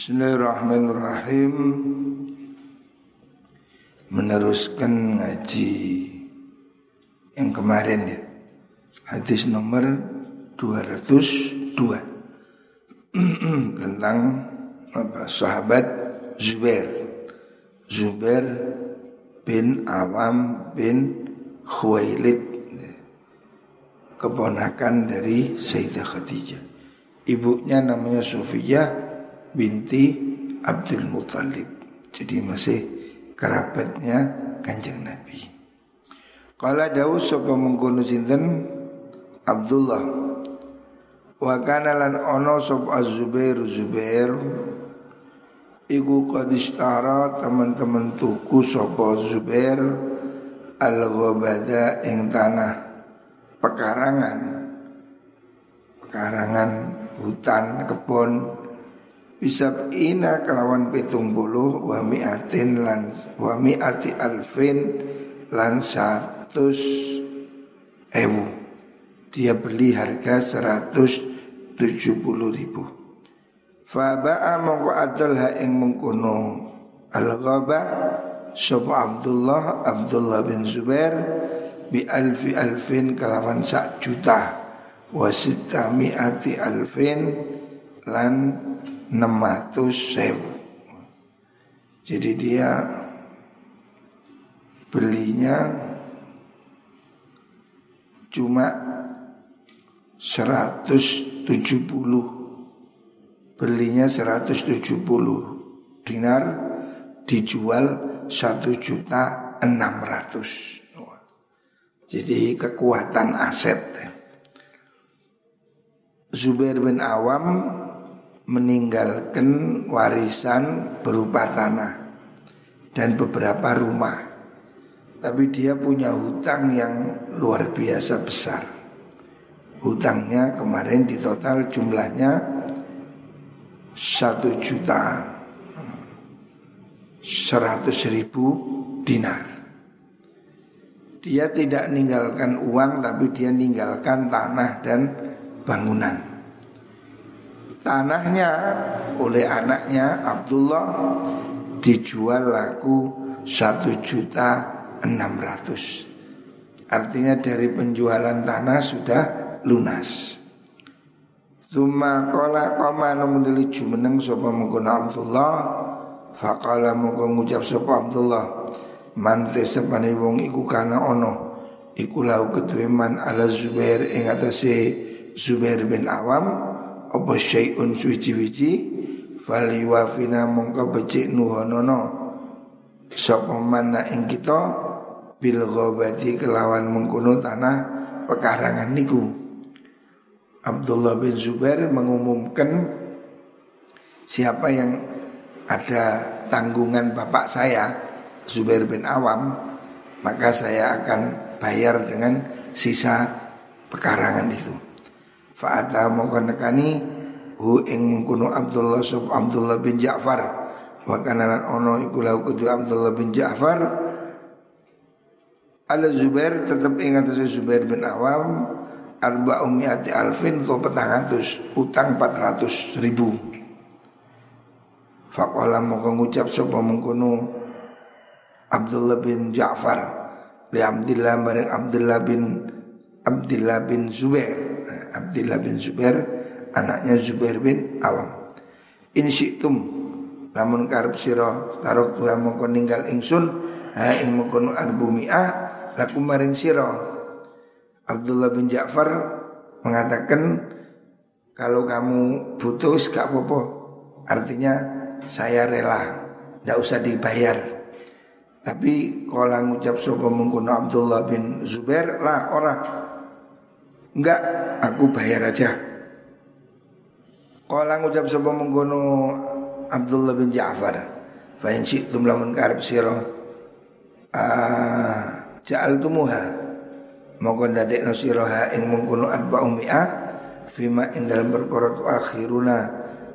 Bismillahirrahmanirrahim. Meneruskan ngaji yang kemarin ya. Hadis nomor 202 Tentang apa, sahabat Zubair. Zubair bin Awam bin Khuwailid. Keponakan dari Sayyidah Khadijah. Ibunya namanya Sofiyah binti Abdul Muthalib. Jadi masih kerabatnya Kanjeng Nabi. Kala dawu sapa mengkono sinten? Abdullah. Wa kana lan ono sapa Az-Zubair. Zubair iku kadistara teman-teman tuku sapa Zubair al-ghabada ing tanah pekarangan. Pekarangan hutan kebun bisa ina kelawan pitung bulu wa mi'atin lan wa mi'ati alfin lan seratus ewu. Dia beli harga seratus tujuh puluh ribu. Faba'a mongko adal ha ing mengkono. Al-ghaba Sopo Abdullah Abdullah bin Zubair bi alfi alfin kelawan sak juta wasita mi'ati alfin lan 600 sewu Jadi dia belinya cuma 170 Belinya 170 dinar dijual 1 juta 600 Jadi kekuatan aset. Zubair bin Awam meninggalkan warisan berupa tanah dan beberapa rumah. Tapi dia punya hutang yang luar biasa besar. Hutangnya kemarin di total jumlahnya satu juta seratus ribu dinar. Dia tidak meninggalkan uang tapi dia meninggalkan tanah dan bangunan tanahnya oleh anaknya Abdullah dijual laku satu juta enam ratus. Artinya dari penjualan tanah sudah lunas. Tuma kola koma nomendeli jumeneng sopa mengkuna Abdullah Fakala mengkuna ngucap sopa Abdullah Mante sepani wong iku kana ono Iku lau ketuiman ala Zubair ingatasi Zubair bin Awam apa syai'un suci-wici? Fal yuwafina mongko becik nuhonono sapa mana ing kita? Bil ghabati kelawan mengkono tanah pekarangan niku. Abdullah bin Zubair mengumumkan siapa yang ada tanggungan bapak saya Zubair bin Awam maka saya akan bayar dengan sisa pekarangan itu. Fa'ata mongko nekani hu ing kuno Abdullah sub Abdullah bin Ja'far. Wa kana ono iku lau kudu Abdullah bin Ja'far. Ala Zubair tetap ingat Zubair bin Awam Arba umiati alfin petang atus Utang 400 ribu. Fakola mau ngucap sopa mengkuno Abdullah bin Ja'far Li Abdullah bareng Abdullah bin Abdullah bin Zubair Abdullah bin Zubair anaknya Zubair bin Awam. In syi'tum lamun karep sira tarok tuha mongko ninggal ingsun ha ing mengkono arbumiah laku maring sira. Abdullah bin Ja'far mengatakan kalau kamu butuh gak apa-apa. Artinya saya rela, tidak usah dibayar. Tapi kalau ngucap sopa mengkono Abdullah bin Zubair lah orang Enggak, aku bayar aja. Kala ngucap sapa mengkono Abdullah bin Ja'far. Fa in syi'tum lamun karep sira ah ja'altumuha mongko ndadekno sira ha ing mengkono adba umi'ah fima ing dalam perkara akhiruna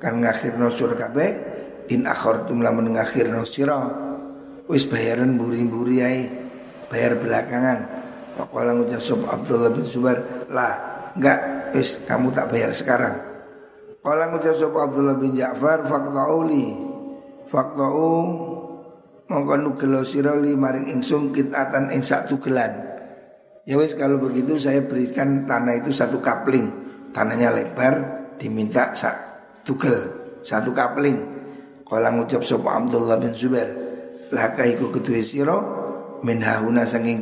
kan ngakhirno sur kabeh in akhartum lamun ngakhirno sira wis bayaran buri-buri ae bayar belakangan Faqala ngucap sop Abdullah bin Zubair Lah enggak wis kamu tak bayar sekarang Kala ngucap sapa Abdullah bin Ja'far faqta'uli faqta'u mongko nugelo sira maring ingsun kitatan ing sak tugelan. Ya wis kalau begitu saya berikan tanah itu satu kapling. Tanahnya lebar diminta sak tugel satu kapling. Kala ngucap sapa Abdullah bin Zubair laka iku ketuwe sira min hauna sanging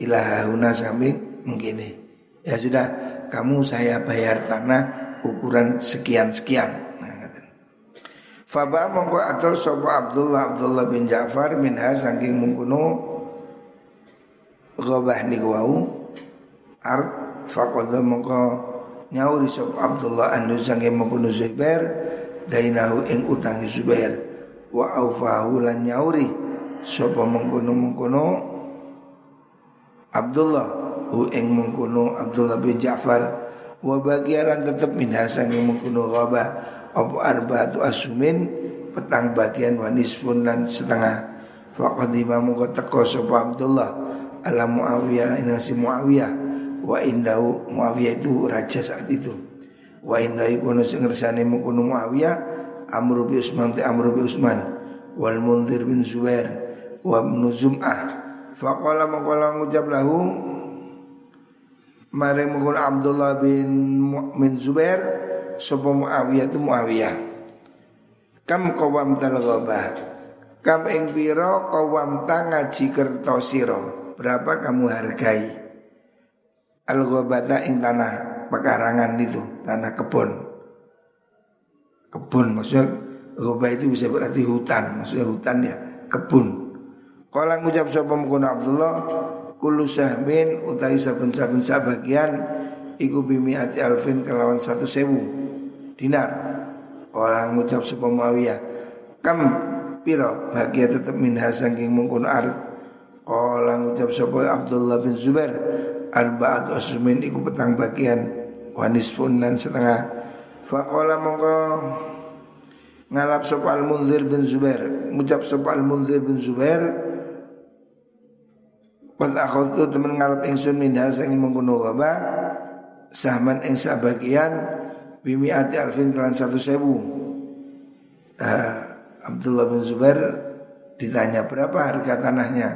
ila hauna sampai mengkene. Ya sudah kamu saya bayar tanah ukuran sekian-sekian. Faba mongko atol sopo Abdullah Abdullah bin Ja'far minha saking mungkuno ghabah niku art faqadha mongko nyauri sopo Abdullah anu saking mungkuno Zubair dainahu ing utangi Zubair wa aufahu lan nyauri sopo mungkuno-mungkuno Abdullah hu ing mungkuno Abdullah bin Ja'far wa bagian tetap minha sanging mengkuno ghaba apa arba'atu asumin petang bagian wa nisfun lan setengah. Faqad imamu teko sapa Abdullah ala Muawiyah ina si Muawiyah wa indahu Muawiyah itu raja saat itu. Wa indahu kono sing ngersane mengkono Muawiyah Amr bin Usman te Amr bin Usman wal Munzir bin Zubair wa Ibnu Zum'ah faqala maqala ngucap lahu Mari mengkun Abdullah bin Mu'min Zubair Sopo Muawiyah itu Muawiyah. Kam kawam tal ghabah Kam ing piro kawam ngaji kertosiro Berapa kamu hargai? Al ghabata ing tanah pekarangan itu Tanah kebun. Kebun maksudnya Ghabah itu bisa berarti hutan Maksudnya hutan ya kebun Kalau ngucap sopo mengkun Abdullah Kulu sahmin utai saben-saben sabagian Iku bimi ati alfin kelawan satu sewu Dinar. Orang ngucap sebuah mawiyah Kam piro bahagia tetap min hasangking mungkun ard Orang ngucap sebuah Abdullah bin Zubair Arba'at asumin iku petang bagian Wanis dan setengah. Fakola mongko Ngalap sopa al-Munzir bin Zubair Ngucap sopa al-Munzir bin Zubair Qad akhadtu temen ngalap ingsun minha sing mengkono waba sahman ing sabagian ati alfin kelan satu sewu. Uh, Abdullah bin Zubair ditanya berapa harga tanahnya.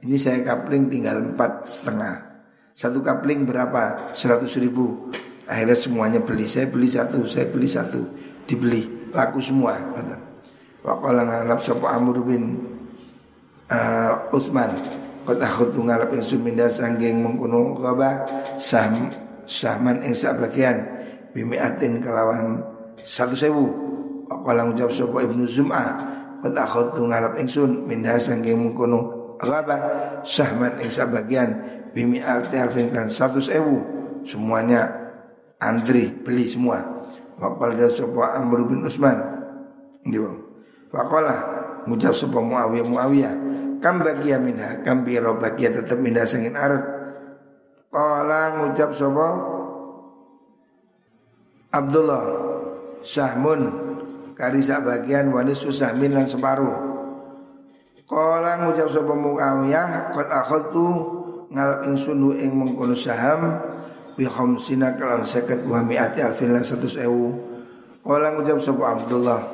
Ini saya kapling tinggal empat setengah. Satu kapling berapa? Seratus ribu. Akhirnya semuanya beli. Saya beli satu, saya beli satu. Dibeli, laku semua. Wakala ngalap sopa Amr bin uh, Utsman Qad akhudtu ngalap ing suminda sanggeng mengkuno kaba sahm sahman ing bagian. Bimiatin kelawan satu sewu. Wakala ngucap sopa ibnu Zum'ah? Qad akhudtu ngalap ing sun minda sanggeng mengkuno kaba sahman ing bagian. Bimiatin alfin kan satu sewu. Semuanya antri beli semua. Wakal dan sopa Amr bin Usman. Diwang Fakolah ngucap sopa Muawiyah Muawiyah kam bagia minha kam biro bagia tetap minha sengin arat Kala ngucap sopo Abdullah Sahmun Karisa bagian wanis min lan separuh. Kala ngucap sopo Muawiyah Kot akhotu ngalap insunu ing mengkono saham Bi khamsina kalau seket wa mi'ati alfin lan satu sewu Kala ngucap sopo Abdullah?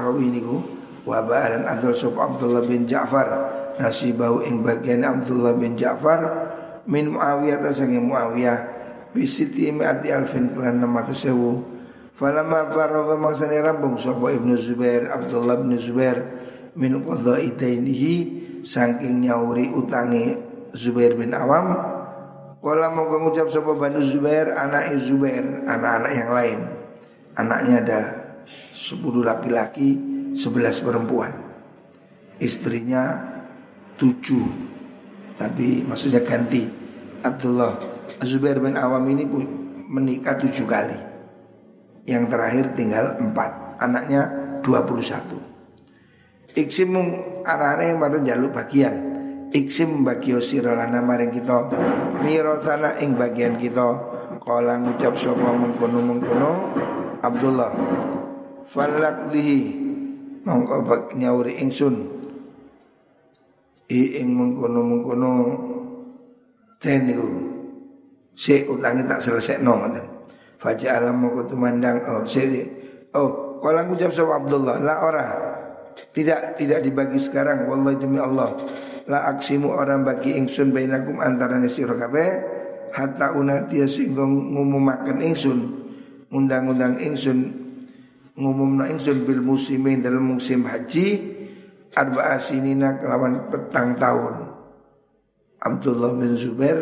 Arawi ini ku wa adol sop Abdullah bin Ja'far. Nasibahu ing bagian Abdullah bin Ja'far min Muawiyah tasangi Muawiyah. Bisiti mi'ati alfin kelan 600 sewu. Falamma faragha maksani rambung sapa Ibnu Zubair Abdullah bin Zubair min qadha itainihi saking nyauri utangi Zubair bin Awam. Kala mau ngucap sapa Banu Zubair anak Zubair anak-anak yang lain. Anaknya ada sepuluh laki-laki sebelas perempuan. Istrinya tujuh Tapi maksudnya ganti. Abdullah Zubair bin Awam ini menikah tujuh kali. Yang terakhir tinggal empat Anaknya dua puluh satu. Iksim arahnya yang baru jaluk bagian. Iksim bagi sirolana maring kita Mirotana ing bagian kita. Kala ngucap sopa mengkono mengkono Abdullah Falak dihi mongko bak nyawuri ingsun. I ing mengkono-mengkono ten niku. Si utangi tak selesai no ngoten. Faja'ala mongko tumandang oh siri oh kalau aku jawab sama Abdullah la ora. Tidak tidak dibagi sekarang wallahi demi Allah. La aksimu orang bagi ingsun bainakum antara sira kabeh hatta unatia sehingga ngumumaken ingsun undang-undang ingsun ngumumna ingsun bil musimin dalam musim haji arba'a sinina kelawan petang tahun Abdullah bin Zubair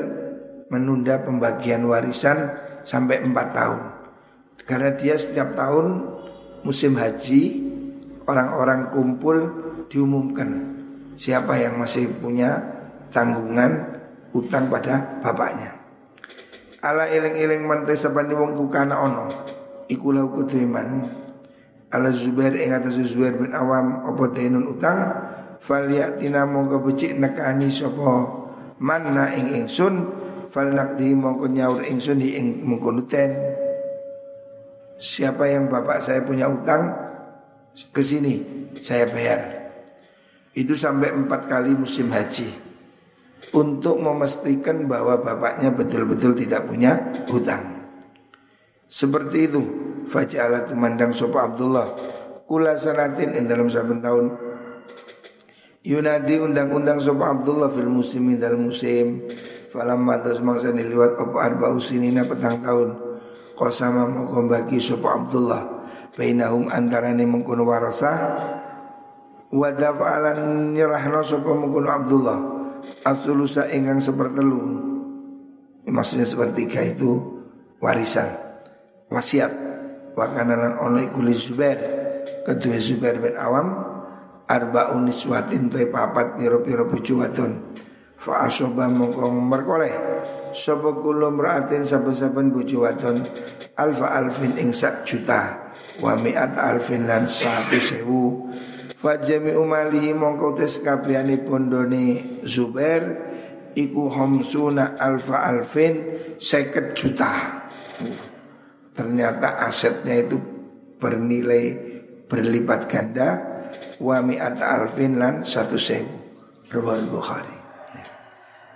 menunda pembagian warisan sampai empat tahun. Karena dia setiap tahun musim haji orang-orang kumpul diumumkan siapa yang masih punya tanggungan utang pada bapaknya. Ala eling-eling mantes sapane wong kana ono iku lau kuduman ala Zubair ing atas Zubair bin Awam apa tenun utang? Falyatina mongko becik nekani sapa manna ing ingsun. Fal nakdi mongko nyaur ingsun di ing mengkonuten siapa yang bapak saya punya utang ke sini saya bayar. Itu sampai empat kali musim haji. Untuk memastikan bahwa bapaknya betul-betul tidak punya hutang seperti itu faja'ala tumandang sopa Abdullah. Kula sanatin ing dalam saben tahun. Yunadi undang-undang sopa Abdullah fil muslimin dalam musim. Falam matas mangsa niliwat apa arba usinina petang tahun. Qasama mongko bagi sapa Abdullah. Bainahum antarane mengkono warasa. Wa dafa'alan nyerahno sapa mengkono Abdullah. Asulusa ingkang sepertelu. Maksudnya sepertiga itu warisan. Wasiat Wakanalan ono ikuli Zubair. Kedua Zubair bin Awam Arba uniswatin toy papat piro-piro bucu wadon. Fa asoba mongkong merkoleh. Sopo kulo meratin saben-saben bojo wadon? Alfa alfin ing sak juta. Wa mi'at alfin lan satu sewu. Fa jami umalihi mongkong tes pondoni Zubair Iku homsuna alfa alfin seket juta Ternyata asetnya itu bernilai berlipat ganda. Wa mi'at alfin lan satu sewu. Rawal Bukhari.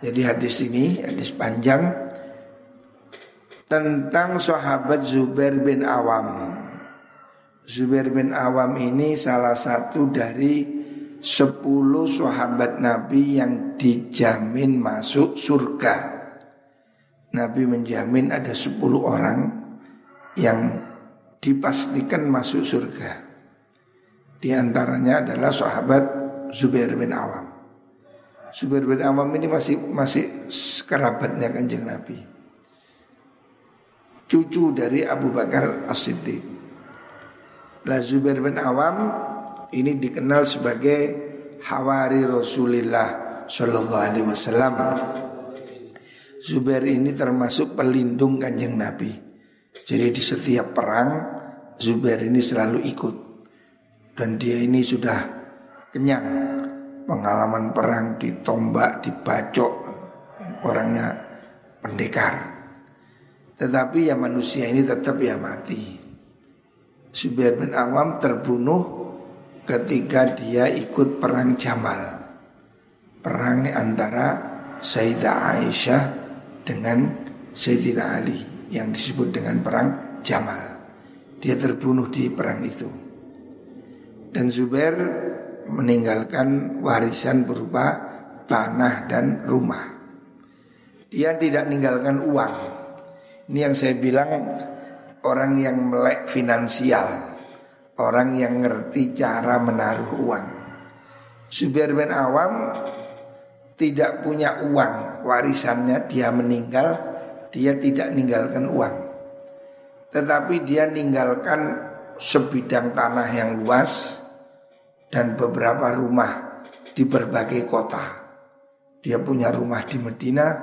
Jadi hadis ini hadis panjang tentang sahabat Zubair bin Awam. Zubair bin Awam ini salah satu dari sepuluh sahabat Nabi yang dijamin masuk surga. Nabi menjamin ada sepuluh orang yang dipastikan masuk surga. Di antaranya adalah sahabat Zubair bin Awam. Zubair bin Awam ini masih masih kerabatnya kanjeng Nabi. Cucu dari Abu Bakar As-Siddiq. Lah Zubair bin Awam ini dikenal sebagai Hawari Rasulullah Shallallahu Alaihi Wasallam. Zubair ini termasuk pelindung kanjeng Nabi. Jadi di setiap perang Zubair ini selalu ikut dan dia ini sudah kenyang pengalaman perang ditombak, dibacok orangnya pendekar. Tetapi ya manusia ini tetap ya mati. Zubair bin Awam terbunuh ketika dia ikut perang Jamal. Perang antara Sayyidah Aisyah dengan Sayyidina Ali yang disebut dengan perang Jamal. Dia terbunuh di perang itu. Dan Zubair meninggalkan warisan berupa tanah dan rumah. Dia tidak meninggalkan uang. Ini yang saya bilang orang yang melek finansial, orang yang ngerti cara menaruh uang. Zubair bin Awam tidak punya uang, warisannya dia meninggal, dia tidak meninggalkan uang. Tetapi dia meninggalkan sebidang tanah yang luas, dan beberapa rumah di berbagai kota. Dia punya rumah di Medina,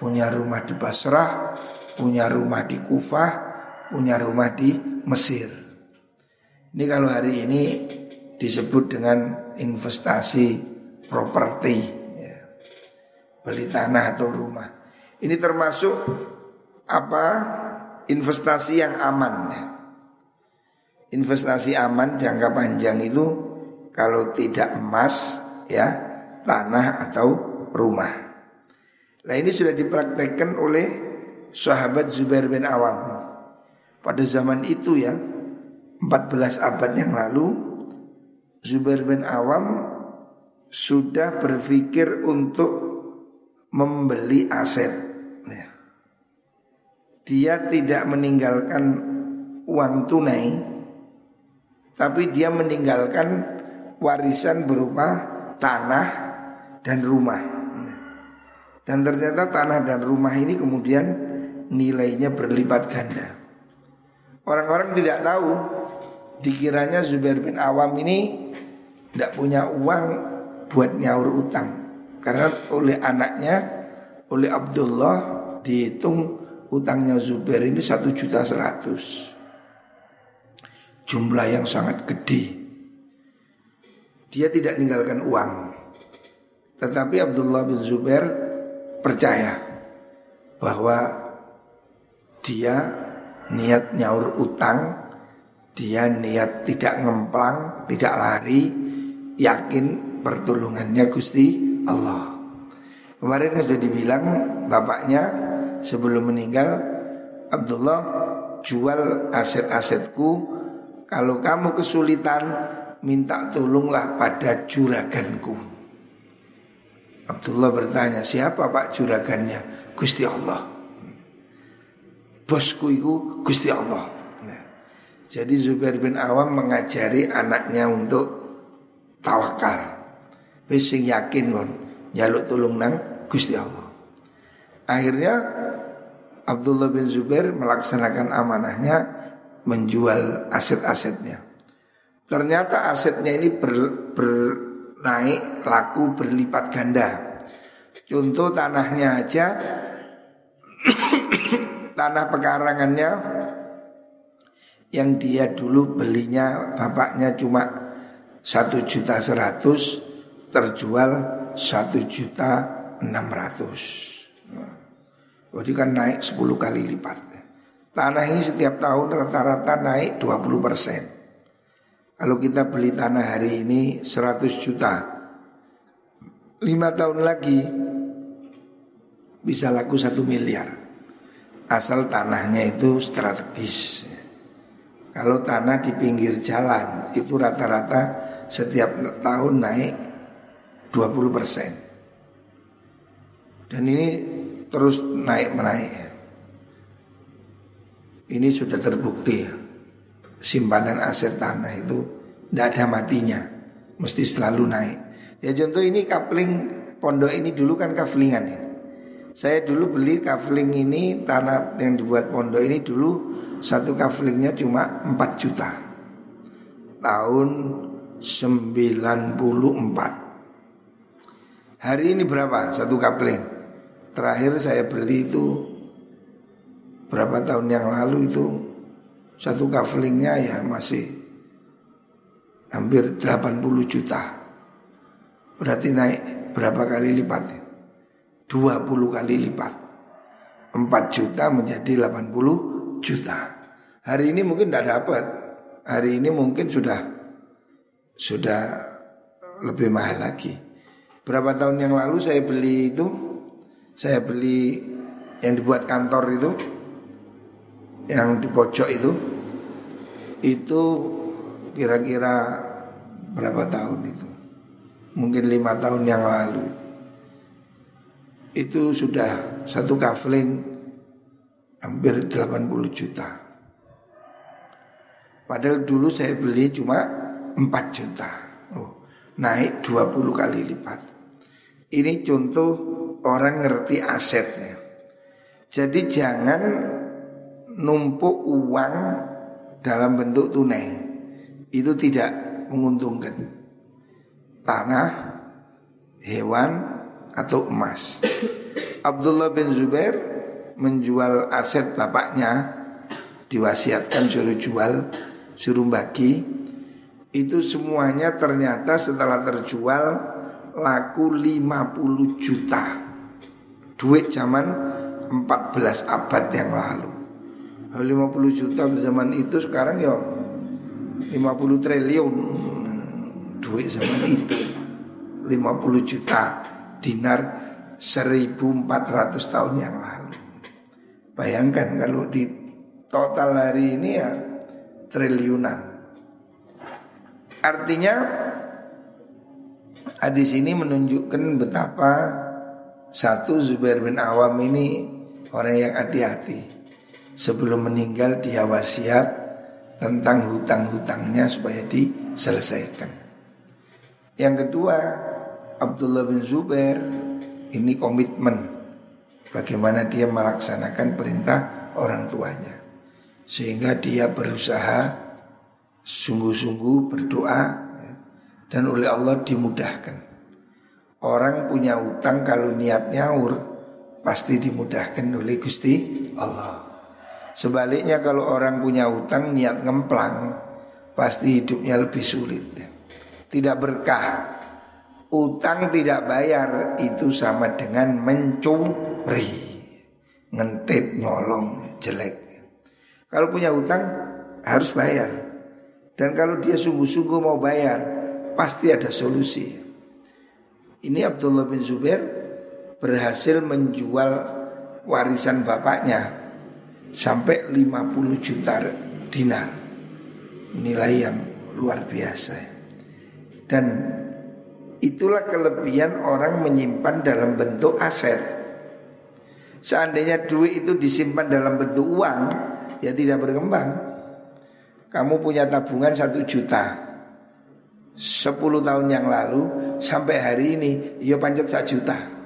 punya rumah di Basrah, punya rumah di Kufah, punya rumah di Mesir. Ini kalau hari ini disebut dengan investasi properti, ya. beli tanah atau rumah. Ini termasuk apa? Investasi yang aman. Investasi aman jangka panjang itu kalau tidak emas ya tanah atau rumah. Nah ini sudah dipraktekkan oleh sahabat Zubair bin Awam. pada zaman itu ya 14 abad yang lalu Zubair bin Awam sudah berpikir untuk membeli aset. Dia tidak meninggalkan uang tunai, tapi dia meninggalkan warisan berupa tanah dan rumah. Dan ternyata tanah dan rumah ini kemudian nilainya berlipat ganda. Orang-orang tidak tahu, dikiranya Zubair bin Awam ini tidak punya uang buat nyaur utang. Karena oleh anaknya, oleh Abdullah dihitung utangnya Zubair ini satu juta seratus. Jumlah yang sangat gede. Dia tidak meninggalkan uang. Tetapi Abdullah bin Zubair percaya bahwa dia niat nyaur utang, dia niat tidak ngemplang, tidak lari, yakin pertolongannya Gusti Allah. Kemarin sudah dibilang bapaknya sebelum meninggal Abdullah jual aset-asetku kalau kamu kesulitan minta tolonglah pada juraganku. Abdullah bertanya, siapa pak juragannya? Gusti Allah. Bosku itu Gusti Allah. Nah, jadi Zubair bin Awam mengajari anaknya untuk tawakal. Wis yakin kon jaluk tulung nang Gusti Allah. Akhirnya Abdullah bin Zubair melaksanakan amanahnya menjual aset-asetnya. Ternyata asetnya ini ber, ber naik laku berlipat ganda. Contoh tanahnya aja tanah pekarangannya yang dia dulu belinya bapaknya cuma satu juta seratus terjual satu juta enam ratus. Jadi kan naik sepuluh kali lipat. Tanah ini setiap tahun rata-rata naik 20 persen. Kalau kita beli tanah hari ini 100 juta lima tahun lagi bisa laku satu miliar Asal tanahnya itu strategis Kalau tanah di pinggir jalan Itu rata-rata setiap tahun naik 20 persen Dan ini terus naik menaik Ini sudah terbukti ya simpanan aset tanah itu tidak ada matinya, mesti selalu naik. Ya contoh ini kapling pondok ini dulu kan kaflingan ya. Saya dulu beli kafling ini tanah yang dibuat pondok ini dulu satu kaflingnya cuma 4 juta tahun 94 Hari ini berapa satu kapling? Terakhir saya beli itu berapa tahun yang lalu itu satu kaflingnya ya masih hampir 80 juta. Berarti naik berapa kali lipat? 20 kali lipat. 4 juta menjadi 80 juta. Hari ini mungkin tidak dapat. Hari ini mungkin sudah sudah lebih mahal lagi. Berapa tahun yang lalu saya beli itu, saya beli yang dibuat kantor itu, yang di pojok itu, itu kira-kira berapa tahun itu? Mungkin lima tahun yang lalu. Itu sudah satu kafling hampir 80 juta. Padahal dulu saya beli cuma 4 juta. Oh, naik 20 kali lipat. Ini contoh orang ngerti asetnya. Jadi jangan numpuk uang dalam bentuk tunai itu tidak menguntungkan tanah, hewan atau emas. Abdullah bin Zubair menjual aset bapaknya diwasiatkan suruh jual, suruh bagi itu semuanya ternyata setelah terjual laku 50 juta duit zaman 14 abad yang lalu. 50 juta zaman itu sekarang ya 50 triliun. Duit zaman itu 50 juta dinar 1400 tahun yang lalu. Bayangkan kalau di Total hari ini ya triliunan. Artinya hadis ini menunjukkan betapa satu Zubair bin Awam ini orang yang hati-hati. Sebelum meninggal dia wasiat tentang hutang-hutangnya supaya diselesaikan. Yang kedua, Abdullah bin Zubair ini komitmen bagaimana dia melaksanakan perintah orang tuanya. Sehingga dia berusaha sungguh-sungguh berdoa ya, dan oleh Allah dimudahkan. Orang punya utang kalau niat nyaur pasti dimudahkan oleh Gusti Allah. Sebaliknya kalau orang punya utang niat ngemplang pasti hidupnya lebih sulit. Tidak berkah. Utang tidak bayar itu sama dengan mencuri. Ngentip nyolong jelek. Kalau punya utang harus bayar. Dan kalau dia sungguh-sungguh mau bayar pasti ada solusi. Ini Abdullah bin Zubair berhasil menjual warisan bapaknya sampai 50 juta dinar. Nilai yang luar biasa. Dan itulah kelebihan orang menyimpan dalam bentuk aset. Seandainya duit itu disimpan dalam bentuk uang, ya tidak berkembang. Kamu punya tabungan satu juta, 10 tahun yang lalu sampai hari ini ya panjat satu juta.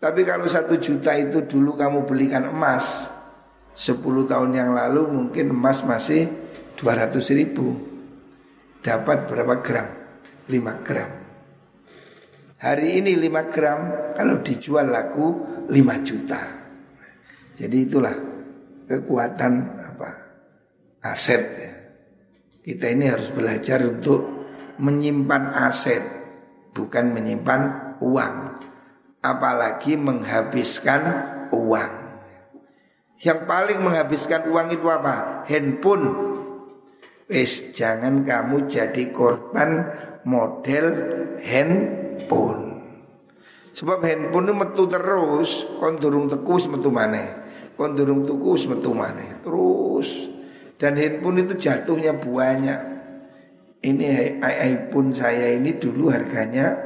Tapi kalau satu juta itu dulu kamu belikan emas 10 tahun yang lalu mungkin emas masih 200 ribu Dapat berapa gram? 5 gram Hari ini 5 gram kalau dijual laku 5 juta Jadi itulah kekuatan apa aset ya. Kita ini harus belajar untuk menyimpan aset bukan menyimpan uang apalagi menghabiskan uang. Yang paling menghabiskan uang itu apa? Handphone. Wes jangan kamu jadi korban model handphone. Sebab handphone itu metu terus. Kon durung tekus metu mana kon durung metu mana terus. Dan handphone itu jatuhnya banyak ini iPhone saya ini dulu harganya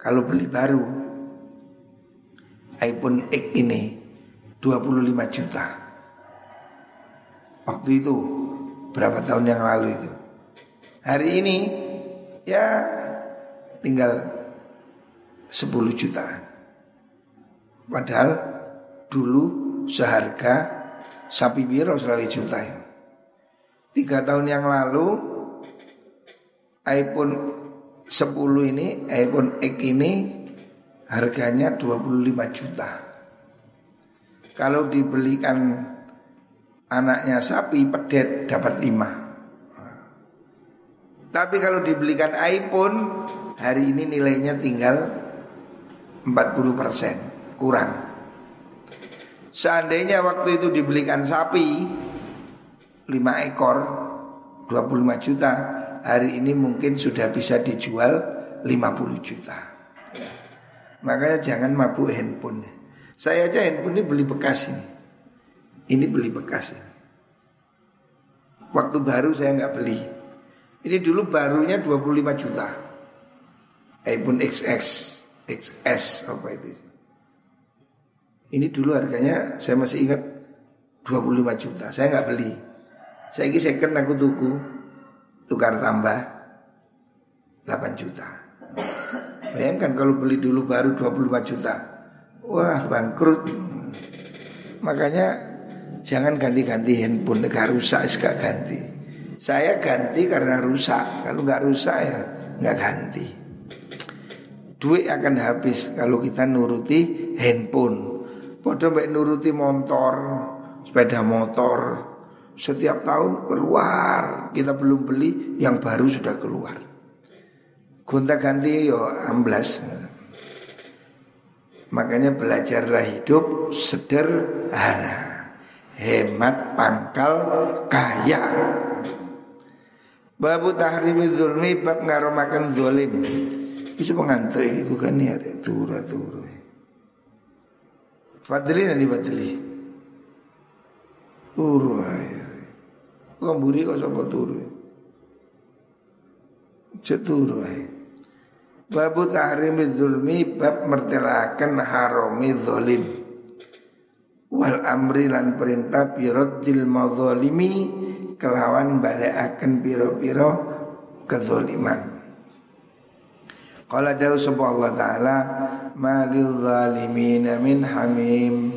kalau beli baru iPhone X ini 25 juta. Waktu itu berapa tahun yang lalu itu. Hari ini ya tinggal 10 jutaan. Padahal dulu seharga sapi biro selalu juta ya. Tiga tahun yang lalu iPhone 10 ini, iPhone X ini harganya 25 juta. Kalau dibelikan anaknya sapi pedet dapat 5. Tapi kalau dibelikan iPhone hari ini nilainya tinggal 40% kurang. Seandainya waktu itu dibelikan sapi 5 ekor 25 juta hari ini mungkin sudah bisa dijual 50 juta. Ya. Makanya jangan mabuk handphone. Saya aja handphone ini beli bekas ini. Ini beli bekas ini. Waktu baru saya nggak beli. Ini dulu barunya 25 juta. iPhone XS, XS apa itu? Ini dulu harganya saya masih ingat 25 juta. Saya nggak beli. Saya ini second aku tuku tukar tambah 8 juta. Bayangkan kalau beli dulu baru 25 juta. Wah bangkrut. Makanya jangan ganti-ganti handphone negara rusak gak ganti. Saya ganti karena rusak. Kalau nggak rusak ya nggak ganti. Duit akan habis kalau kita nuruti handphone. Padahal mbak nuruti motor, sepeda motor, setiap tahun keluar. Kita belum beli yang baru sudah keluar. Gonta ganti yo amblas. Makanya belajarlah hidup sederhana. Hemat pangkal kaya. Babu tahrimi zulmi bab ngaromakan zolim. Itu pengantuk ini bukan ya? Turu turu Fadli nanti Fadli? Turu ae. Kok mburi kok sapa turu? Cek turu ae. Babu tahrimi zulmi bab mertelakan haromi zolim Wal amri lan perintah biroddil mazolimi Kelawan akan piro-piro kezoliman Qala dawu Allah ta'ala Malil zalimina min hamim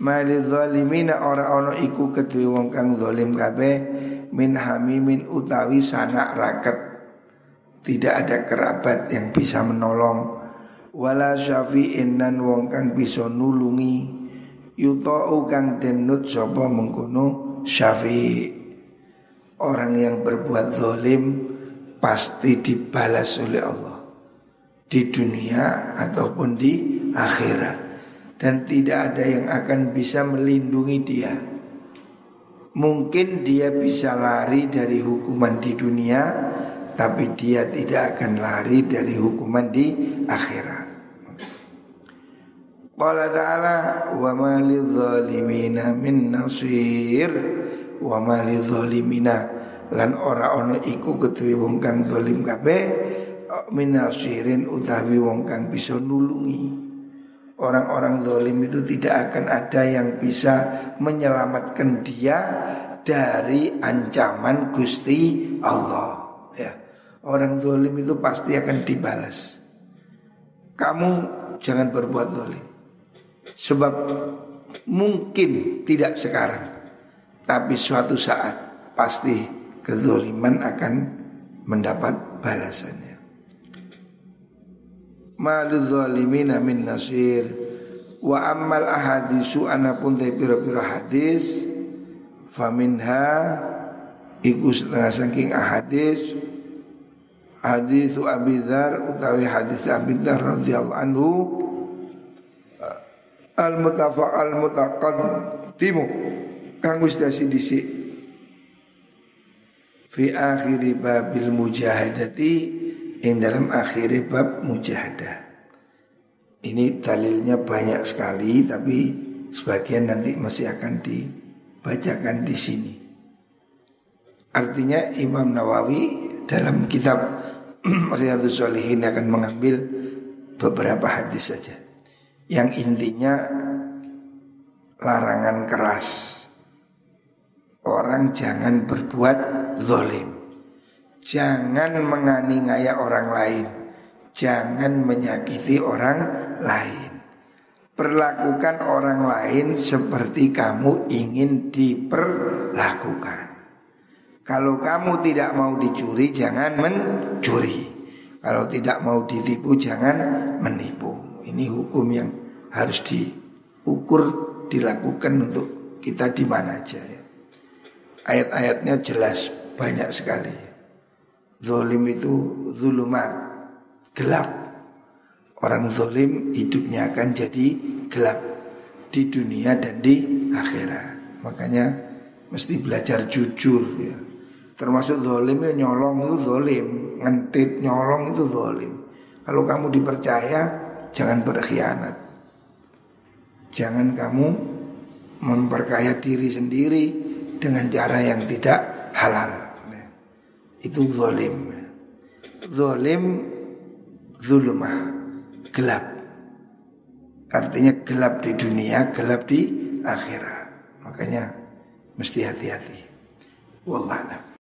Malil zalimina ora ono iku kedui wong kang zolim kabeh Min hamimin utawi sanak raket. Tidak ada kerabat yang bisa menolong. Wala syafi'in nan wong kang bisa nulungi. Yuta'u kang denut sapa mengkono syafi' orang yang berbuat zalim pasti dibalas oleh Allah. Di dunia ataupun di akhirat dan tidak ada yang akan bisa melindungi dia mungkin dia bisa lari dari hukuman di dunia tapi dia tidak akan lari dari hukuman di akhirat. Qala ta'ala wa ma lidzalimina min nasir wa ma lidzalimina lan ora ono iku ketuwi wong kang zalim kabeh min nasirin utawi wong kang bisa nulungi. Orang-orang zalim itu tidak akan ada yang bisa menyelamatkan dia dari ancaman Gusti Allah. Ya. Orang zolim itu pasti akan dibalas Kamu jangan berbuat zolim Sebab mungkin tidak sekarang Tapi suatu saat pasti kezoliman akan mendapat balasannya Malu zolimina min nasir. Wa ammal ahadisu anapun te pira-pira hadis Faminha Iku setengah saking ahadis. Hadis Abi Dzar utawi hadis Abi Dzar radhiyallahu anhu al mutafaq al mutaqaddimu kang wis dasi fi akhir babil mujahadati ing dalam akhir bab mujahadah. Ini dalilnya banyak sekali tapi sebagian nanti masih akan dibacakan di sini. Artinya Imam Nawawi dalam kitab Riyadus Salihin akan mengambil beberapa hadis saja. Yang intinya larangan keras. Orang jangan berbuat zolim jangan menganiaya orang lain. Jangan menyakiti orang lain. Perlakukan orang lain seperti kamu ingin diperlakukan. Kalau kamu tidak mau dicuri jangan mencuri. Kalau tidak mau ditipu jangan menipu. Ini hukum yang harus diukur dilakukan untuk kita di mana aja ya. Ayat-ayatnya jelas banyak sekali Zolim itu zulumat Gelap. Orang zolim hidupnya akan jadi gelap Di dunia dan di akhirat. Makanya mesti belajar jujur ya. Termasuk zolim ya nyolong itu zolim Ngentit nyolong itu zolim. Kalau kamu dipercaya Jangan berkhianat. Jangan kamu Memperkaya diri sendiri Dengan cara yang tidak halal Itu zolim Zolim Zulmah. Gelap. Artinya gelap di dunia Gelap di akhirat. Makanya Mesti hati-hati. Wallah